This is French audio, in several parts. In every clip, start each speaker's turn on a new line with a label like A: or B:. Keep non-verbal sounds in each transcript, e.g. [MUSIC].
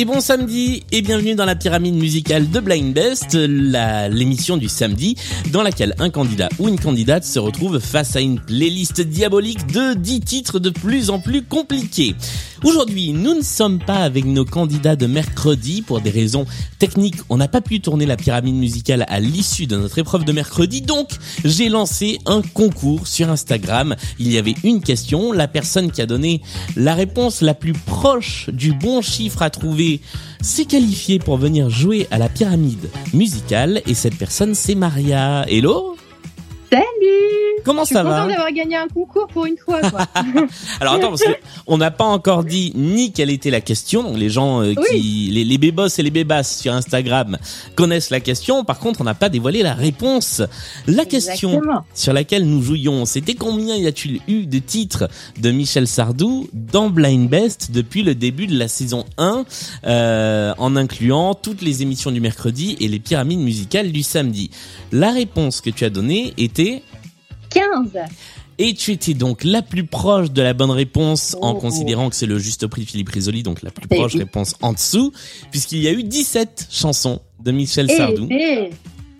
A: Et bon samedi et bienvenue dans la pyramide musicale de Blind Best, l'émission du samedi dans laquelle un candidat ou une candidate se retrouve face à une playlist diabolique de 10 titres de plus en plus compliqués. Aujourd'hui, nous ne sommes pas avec nos candidats de mercredi pour des raisons techniques. On n'a pas pu tourner la pyramide musicale à l'issue de notre épreuve de mercredi, donc j'ai lancé un concours sur Instagram. Il y avait une question, la personne qui a donné la réponse la plus proche du bon chiffre à trouver s'est qualifiée pour venir jouer à la pyramide musicale et cette personne c'est Maria. Hello?
B: Salut
A: Comment
B: Je suis
A: ça
B: contente
A: va
B: d'avoir gagné un concours pour une fois. Quoi. [LAUGHS]
A: Alors attends parce que on n'a pas encore dit ni quelle était la question. Donc les gens euh, qui les, les bébos et les bébasses sur Instagram connaissent la question. Par contre, on n'a pas dévoilé la réponse. La question
B: Exactement.
A: sur laquelle nous jouions, c'était combien y a-t-il eu de titres de Michel Sardou dans Blind Best depuis le début de la saison 1 euh, en incluant toutes les émissions du mercredi et les pyramides musicales du samedi? La réponse que tu as donnée était
B: 15.
A: et tu étais donc la plus proche de la bonne réponse en
B: Oh.
A: considérant que c'est le juste prix de Philippe Risoli, donc la plus
B: Eh
A: proche réponse en dessous, puisqu'il y a eu 17 chansons de Michel
B: Eh,
A: Sardou.
B: eh,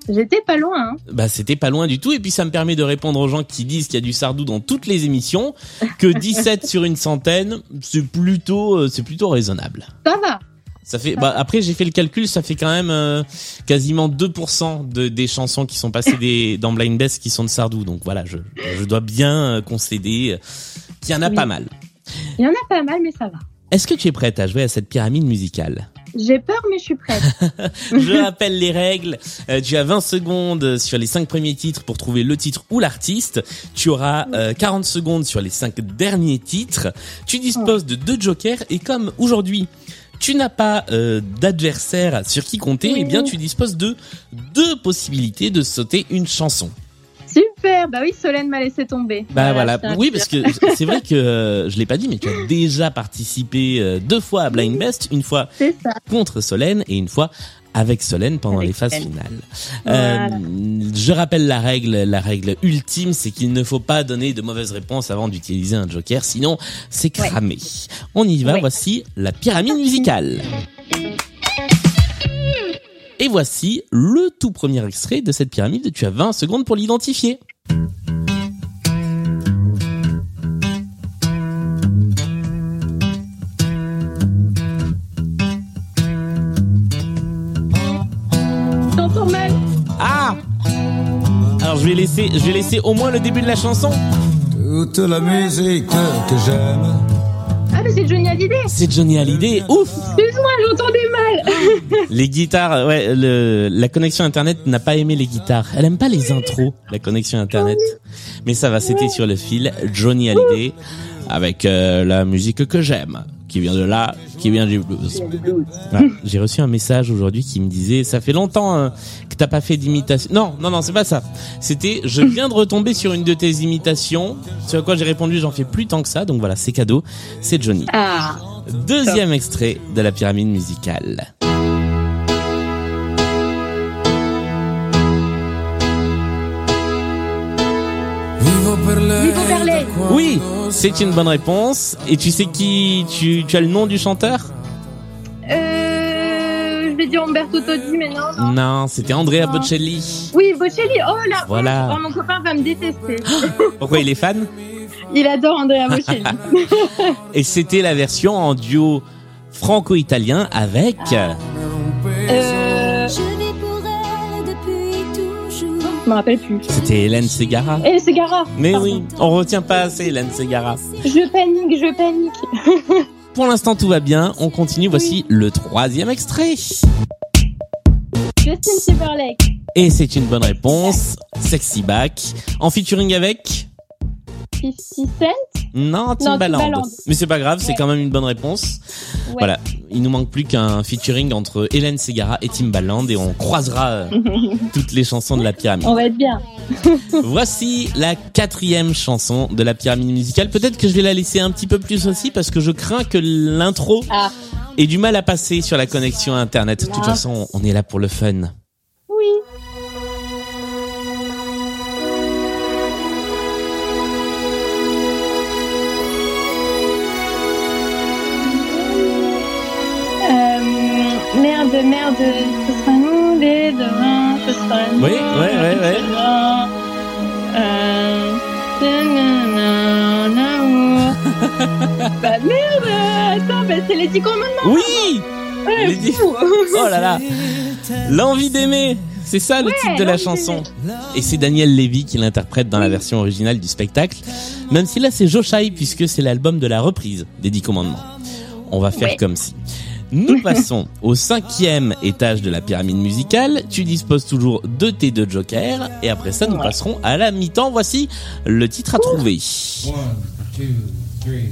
B: J'étais pas loin. Hein.
A: Bah c'était pas loin du tout, et puis ça me permet de répondre aux gens qui disent qu'il y a du Sardou dans toutes les émissions, que 17 [LAUGHS] sur une centaine, c'est plutôt, euh, c'est plutôt raisonnable.
B: Ça va.
A: Ça fait, bah après j'ai fait le calcul, ça fait quand même euh, quasiment 2% de, des chansons qui sont passées des, [LAUGHS] dans Blind Best qui sont de Sardou, donc voilà, je, je dois bien euh, concéder euh, qu'il y en a
B: Oui.
A: pas mal.
B: Il y en a pas mal, mais ça va.
A: Est-ce que tu es prête à jouer à cette pyramide musicale?
B: J'ai peur, mais je suis prête. [LAUGHS]
A: Je rappelle les règles. Euh, tu as 20 secondes sur les 5 premiers titres pour trouver le titre ou l'artiste. Tu auras euh, 40 secondes sur les 5 derniers titres. Tu disposes de deux jokers et comme aujourd'hui tu n'as pas euh, d'adversaire sur qui compter, eh bien tu disposes de deux possibilités de sauter une chanson.
B: Super. Bah oui, Solène m'a laissé tomber.
A: Bah voilà, oui parce que c'est vrai que euh, [LAUGHS] je l'ai pas dit mais tu as déjà participé euh, deux fois à Blind Best, une fois contre Solène et une fois avec Solène pendant
B: Avec
A: les phases
B: Solène.
A: finales.
B: Voilà.
A: Euh, je rappelle la règle, la règle ultime, c'est qu'il ne faut pas donner de mauvaises réponses avant d'utiliser un joker, sinon c'est
B: Ouais.
A: cramé. On y va,
B: Ouais.
A: voici la pyramide musicale. Et voici le tout premier extrait de cette pyramide. Tu as 20 secondes pour l'identifier. Vais laisser, je vais laisser au moins le début de la chanson.
C: Toute la musique que j'aime.
B: Ah, mais c'est Johnny Hallyday.
A: C'est Johnny Hallyday. Ouf
B: Excuse-moi, j'entendais mal. [LAUGHS]
A: Les guitares, ouais, le, la connexion internet n'a pas aimé les guitares. Elle aime pas les intros, la connexion internet. Mais ça va, c'était sur le fil Johnny Hallyday avec euh, la musique que j'aime, qui vient de là, qui vient du blues. Voilà. J'ai reçu un message aujourd'hui qui me disait ça fait longtemps hein, que t'as pas fait d'imitation. Non, non, non, c'est pas ça. C'était je viens de retomber sur une de tes imitations. Sur quoi j'ai répondu j'en fais plus tant que ça. Donc voilà, c'est cadeau. C'est Johnny.
B: Ah.
A: Deuxième extrait de la pyramide musicale.
C: Vivo
A: Oui, c'est une bonne réponse. Et tu sais qui tu, tu as le nom du chanteur?
B: Euh, je vais dire Umberto Tozzi, mais non, non.
A: Non, c'était Andrea
B: Non.
A: Bocelli.
B: Oui, Bocelli. Oh là.
A: Voilà.
B: Oh, mon copain va me détester. [GASPS]
A: Pourquoi il est fan?
B: Il adore Andrea Bocelli. [LAUGHS]
A: Et c'était la version en duo franco-italien avec
B: Euh,
D: je
B: me rappelle plus.
A: c'était Hélène Segara.
B: Eh, c'est Gara.
A: Mais
B: Pardon.
A: oui, on retient pas assez Hélène Segara.
B: Je panique, je panique. [LAUGHS]
A: Pour l'instant tout va bien, on continue, voici le troisième extrait.
B: Justin Timberlake.
A: Et c'est une bonne réponse, Sexy Back, en featuring avec
B: 50 Cent.
A: Non, Timbaland.
B: Timbaland.
A: Mais c'est pas grave, c'est quand même une bonne réponse.
B: Ouais.
A: Voilà, il nous manque plus qu'un featuring entre Hélène Segara et Timbaland et on croisera euh, [LAUGHS] toutes les chansons de la pyramide.
B: On va être bien. [LAUGHS]
A: Voici la quatrième chanson de la pyramide musicale. Peut-être que je vais la laisser un petit peu plus aussi parce que je crains que l'intro
B: Ah.
A: ait du mal à passer sur la connexion internet. De toute
B: Ah.
A: façon, on est là pour le fun.
B: Ce sera nous les demain, ce sera nous.
A: Oui, ouais, ouais, ouais.
B: Euh, [LAUGHS] bah merde, attends, bah c'est les 10 commandements.
A: Oui
B: Ouais,
A: les dix-. [LAUGHS] Oh là là L'envie d'aimer C'est ça le
B: Ouais,
A: titre de la chanson. Et c'est Daniel Lévy qui l'interprète dans la version originale du spectacle. Même si là c'est Joshai puisque c'est l'album de la reprise des Dix Commandements. On va faire
B: Ouais.
A: comme si. Nous passons au cinquième étage de la pyramide musicale. Tu disposes toujours de tes deux jokers. Et après ça, nous
B: Ouais.
A: passerons à la mi-temps. Voici le titre à trouver.
C: One, two, three.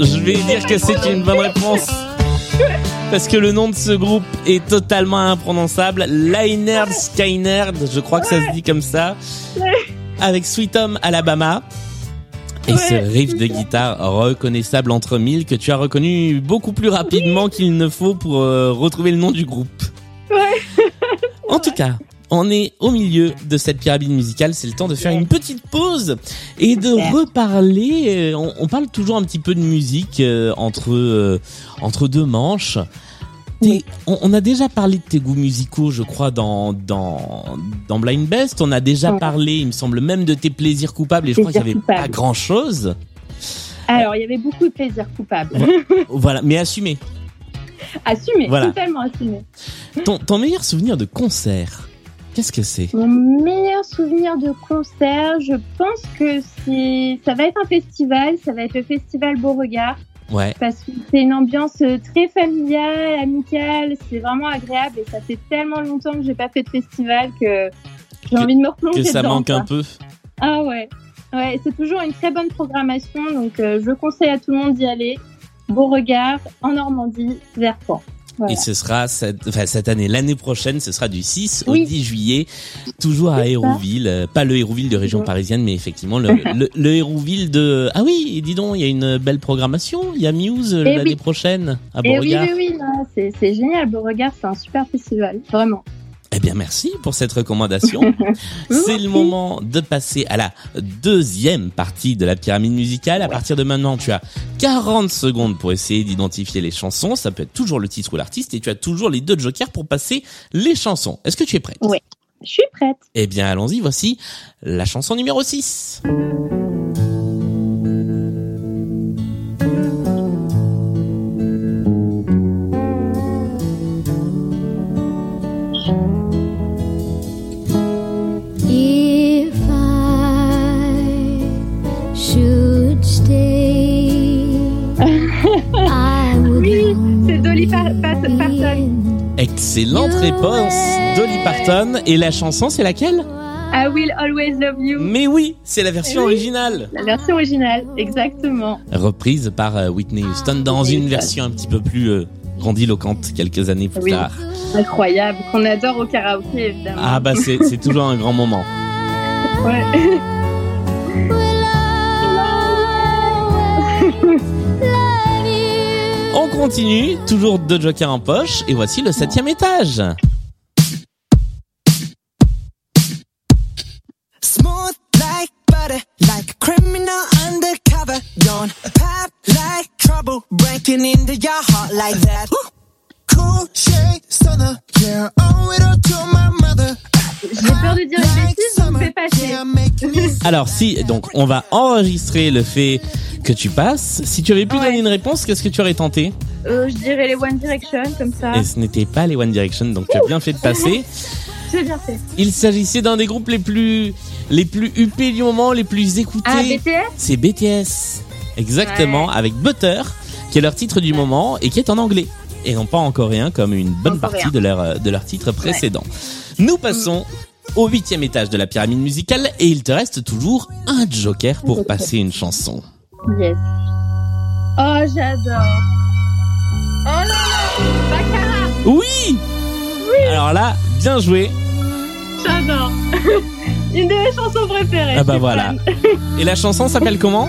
A: Je vais dire que c'est une bonne réponse. [LAUGHS] Parce que le nom de ce groupe est totalement imprononçable. Leinerd Skynerd, je crois que ça se dit comme ça. Avec Sweet Home Alabama. Et
B: Ouais,
A: ce riff de guitare reconnaissable entre mille que tu as reconnu beaucoup plus rapidement qu'il ne faut pour euh, retrouver le nom du groupe.
B: Ouais. [LAUGHS]
A: En tout cas, on est au milieu de cette pyramide musicale. C'est le temps de faire une petite pause et de reparler. euh, On, on parle toujours un petit peu de musique euh, entre euh, entre deux manches.
B: Oui.
A: On, on a déjà parlé de tes goûts musicaux, je crois, dans dans dans Blind Best. On a déjà
B: Ouais.
A: parlé, il me semble, même de tes plaisirs coupables. Et je crois qu'il y avait
B: Plaisirs
A: pas
B: coupables.
A: grand chose.
B: Alors, il y avait beaucoup de plaisir coupable. [LAUGHS]
A: Voilà, mais assumé.
B: assumé,
A: Voilà.
B: totalement assumé.
A: Ton ton meilleur souvenir de concert, qu'est-ce que c'est?
B: Mon meilleur souvenir de concert, je pense que c'est, ça va être un festival, ça va être le festival Beauregard,
A: Ouais.
B: parce que c'est une ambiance euh, très familiale, amicale, c'est vraiment agréable et ça fait tellement longtemps que j'ai pas fait de festival que j'ai envie de me replonger
A: Que ça
B: dedans,
A: manque
B: quoi.
A: un peu?
B: Ah ouais, ouais, c'est toujours une très bonne programmation, donc euh, je conseille à tout le monde d'y aller. Beauregard, en Normandie, vers Caen. Voilà.
A: Et ce sera cette, enfin, cette année, l'année prochaine, ce sera du 6 au
B: Oui.
A: 10 juillet, toujours à. Hérouville, euh, pas le Hérouville de région parisienne, mais effectivement le, [LAUGHS] le, le Hérouville de. Ah oui, et dis donc, il y a une belle programmation. Il y a Muse
B: Eh
A: l'année
B: oui.
A: prochaine à
B: Et oui,
A: Beauregard.
B: oui, oui, non, c'est, c'est génial. Beauregard, c'est un super festival, vraiment.
A: Eh bien, merci pour cette recommandation. [LAUGHS] C'est le moment de passer à la deuxième partie de la pyramide musicale. À partir de maintenant, tu as 40 secondes pour essayer d'identifier les chansons. Ça peut être toujours le titre ou l'artiste et tu as toujours les deux jokers pour passer les chansons. Est-ce que tu es prête?
B: Ouais. Je suis prête.
A: Eh bien, allons-y. Voici la chanson numéro 6.
D: If
A: Excellente réponse, Dolly Parton. Et la chanson, c'est laquelle?
B: I will always love you.
A: Mais oui, c'est la version
B: Eh oui.
A: originale.
B: La version originale, exactement.
A: Reprise par euh, Whitney Houston dans une
B: Houston.
A: version un petit peu plus euh, grandiloquente quelques années plus
B: Oui.
A: tard.
B: Incroyable, qu'on adore au karaoké, évidemment.
A: Ah bah c'est c'est toujours un grand moment.
B: Ouais. [LAUGHS]
A: continue, toujours deux jokers en poche, et voici le septième étage.
E: Smooth like butter, like a criminal undercover. Don't pop like trouble, breaking into your heart like that. Cool shade stunner, yeah, owe it all to.
B: J'ai peur de dire une bêtise, donc je vais passer.
A: Alors si, donc on va enregistrer le fait que tu passes. Si tu avais pu
B: Ouais.
A: donner une réponse, qu'est-ce que tu aurais tenté?
B: Euh, je dirais les One Direction, comme ça.
A: Et ce n'était pas les One Direction, donc tu as bien fait de passer. [LAUGHS]
B: J'ai bien fait.
A: Il s'agissait d'un des groupes les plus les plus huppés du moment, les plus écoutés.
B: Ah, BTS
A: C'est BTS. Exactement,
B: Ouais.
A: avec Butter, qui est leur titre du moment et qui est en anglais. Et non pas en coréen comme une bonne
B: En
A: partie
B: coréen.
A: de leur, euh, de leur titre précédent. Nous passons au huitième étage de la pyramide musicale et il te reste toujours un joker pour passer une chanson.
B: Yes. Oh, j'adore. Oh là là Baccarat
A: Oui, Alors là, bien joué.
B: J'adore [LAUGHS] Une de mes chansons préférées.
A: Ah bah voilà. Et la chanson s'appelle comment?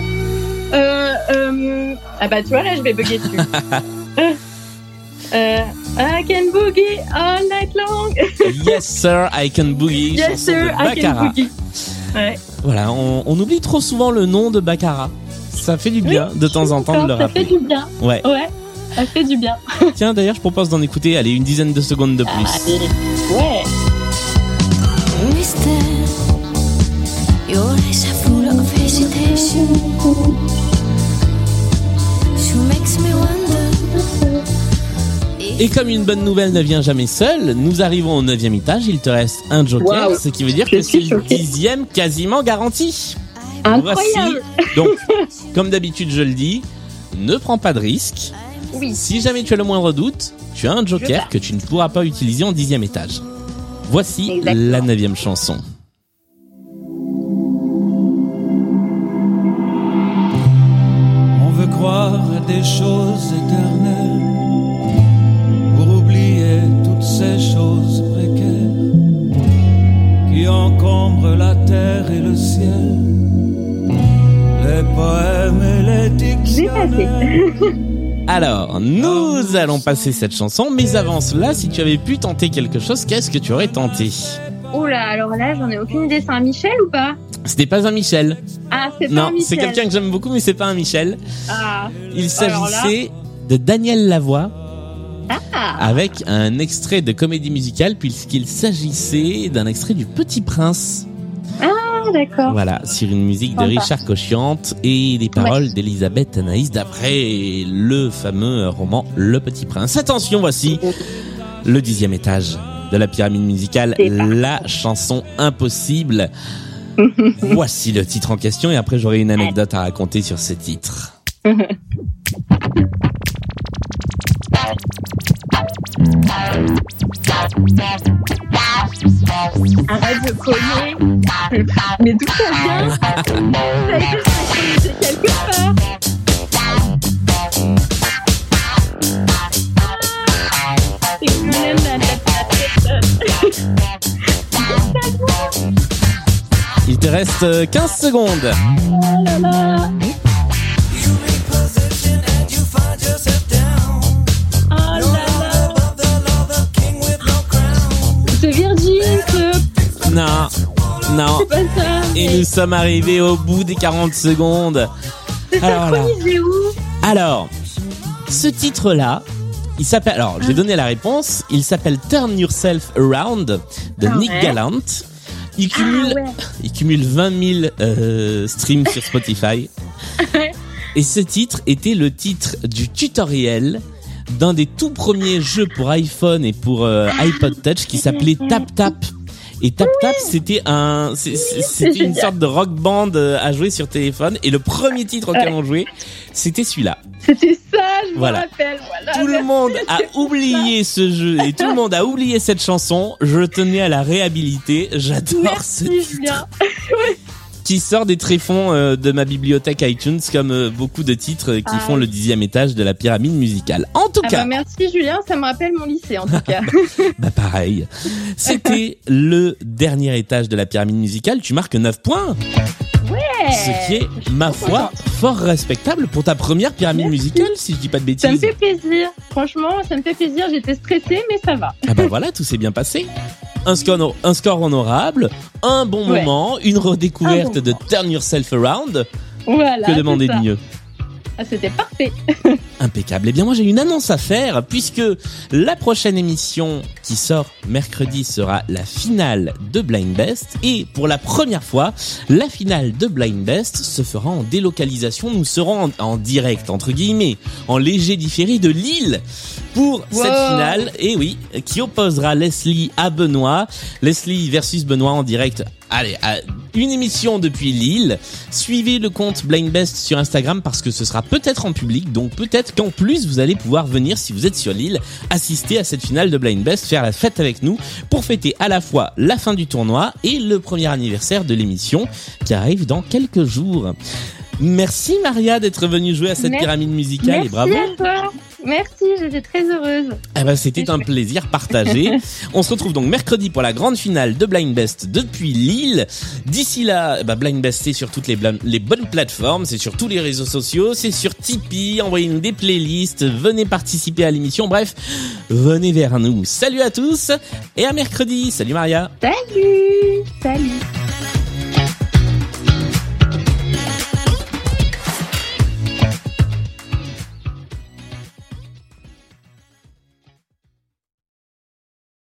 B: Euh, euh, ah bah tu vois là je vais bugger dessus. [LAUGHS] euh, I can boogie all night long. [LAUGHS]
A: Yes sir, I can boogie.
B: yes sir, I can boogie. Ouais.
A: Voilà, on, on oublie trop souvent le nom de Baccarat. Ça fait du bien de temps en temps de le
B: Ça fait
A: rappeler.
B: du bien.
A: Ouais.
B: Ouais, ça fait du bien. [LAUGHS]
A: Tiens, d'ailleurs, je propose d'en écouter, allez, une dizaine de secondes de plus.
B: Allez. Ouais.
D: Mister, your eyes are full of hesitation.
A: Et comme une bonne nouvelle ne vient jamais seule, nous arrivons au neuvième étage, il te reste un joker, ce qui veut dire
B: Je
A: que c'est le dixième quasiment garanti.
B: Incroyable.
A: Voici. Donc, comme d'habitude, je le dis, ne prends pas de risque.
B: Oui.
A: Si jamais tu as le moindre doute, tu as un joker que tu ne pourras pas utiliser en dixième étage. Voici
B: Exactement.
A: la neuvième chanson.
C: On veut croire à des choses éternelles
B: J'ai passé. [LAUGHS]
A: Alors, nous allons passer cette chanson, mais avant cela, si tu avais pu tenter quelque chose, qu'est-ce que tu aurais tenté?
B: Oh là, alors là, j'en ai aucune idée. C'est un Michel ou pas?
A: C'était pas un Michel.
B: Ah, c'est pas
A: Non,
B: un Michel.
A: c'est quelqu'un que j'aime beaucoup, mais c'est pas un Michel.
B: Ah.
A: Il s'agissait de Daniel Lavoie
B: Ah.
A: avec un extrait de comédie musicale puisqu'il s'agissait d'un extrait du Petit Prince.
B: Ah, d'accord.
A: Voilà, sur une musique de. Richard Cochiante et les paroles d'Elisabeth Anaïs d'après le fameux roman Le Petit Prince. Attention, voici le dixième étage de la pyramide musicale, la chanson impossible. [LAUGHS] voici le titre en question et après j'aurai une anecdote à raconter sur ce titre. [LAUGHS]
B: Arrête de cogner. Mais d'où ça vient? Ça a été synchronisé quelque part.
A: Il te reste euh, 15 secondes.
B: Oh là là.
A: Non, non.
B: c'est pas ça.
A: Et nous sommes arrivés au bout des 40 secondes. Alors là. Alors, ce titre-là, il s'appelle. Alors, j'ai donné la réponse. Il s'appelle Turn Yourself Around de
B: Ah
A: Nick
B: ouais.
A: Gallant. Il cumule,
B: Ah ouais.
A: il cumule 20 000 euh, streams sur Spotify. [LAUGHS] Et ce titre était le titre du tutoriel d'un des tout premiers jeux pour iPhone et pour euh, iPod Touch qui s'appelait [LAUGHS] Tap Tap. Et Tap Tap, c'était un, c'était une sorte de rock band euh, à jouer sur téléphone. Et le premier titre auquel on jouait, c'était celui-là.
B: C'était ça, je
A: Voilà.
B: me rappelle. Voilà.
A: Tout le monde a oublié ce jeu et tout le monde a oublié cette chanson. Je tenais à la réhabiliter. J'adore ce titre [LAUGHS]
B: Julien.
A: Qui sort des tréfonds euh, de ma bibliothèque iTunes comme euh, beaucoup de titres qui
B: Ah
A: font le dixième étage de la pyramide musicale. En tout
B: Ah
A: cas,
B: bah merci Julien, ça me rappelle mon lycée en tout cas. [LAUGHS]
A: bah pareil. C'était le dernier étage de la pyramide musicale. Tu marques 9 points. Ce qui est, ma foi, fort respectable pour ta première pyramide
B: Merci.
A: musicale, si je dis pas de
B: Ça me
A: bêtises.
B: fait plaisir. Franchement, ça me fait plaisir. J'étais stressée, mais ça va.
A: Ah bah voilà, tout s'est bien passé. Un score, un score honorable, un bon
B: Ouais.
A: moment, une redécouverte
B: Un bon
A: de Turn Yourself Around.
B: Voilà.
A: que demander de mieux
B: Ah, C'était parfait. [LAUGHS]
A: Impeccable. Eh bien, moi, j'ai une annonce à faire puisque la prochaine émission qui sort mercredi sera la finale de Blind Best et pour la première fois, la finale de Blind Best se fera en délocalisation. Nous serons en, en direct, entre guillemets, en léger différé de Lille pour cette finale. Et oui, qui opposera Leslie à Benoît. Leslie versus Benoît en direct. Allez, à une émission depuis Lille. Suivez le compte Blind Best sur Instagram parce que ce sera peut-être en public, donc peut-être qu'en plus vous allez pouvoir venir si vous êtes sur l'île, assister à cette finale de Blind Best, faire la fête avec nous pour fêter à la fois la fin du tournoi et le premier anniversaire de l'émission qui arrive dans quelques jours. Merci Maria d'être venue jouer à cette
B: Merci.
A: pyramide musicale
B: Merci
A: et bravo.
B: à toi. Merci, j'étais très heureuse.
A: Eh ben, c'était un plaisir partagé. [LAUGHS] On se retrouve donc mercredi pour la grande finale de Blind Best depuis Lille. D'ici là, ben, Blind Best c'est sur toutes les, les bonnes plateformes, c'est sur tous les réseaux sociaux, c'est sur Tipeee. Envoyez-nous des playlists, venez participer à l'émission. Bref, venez vers nous. Salut à tous et à mercredi. Salut Maria.
B: Salut. Salut.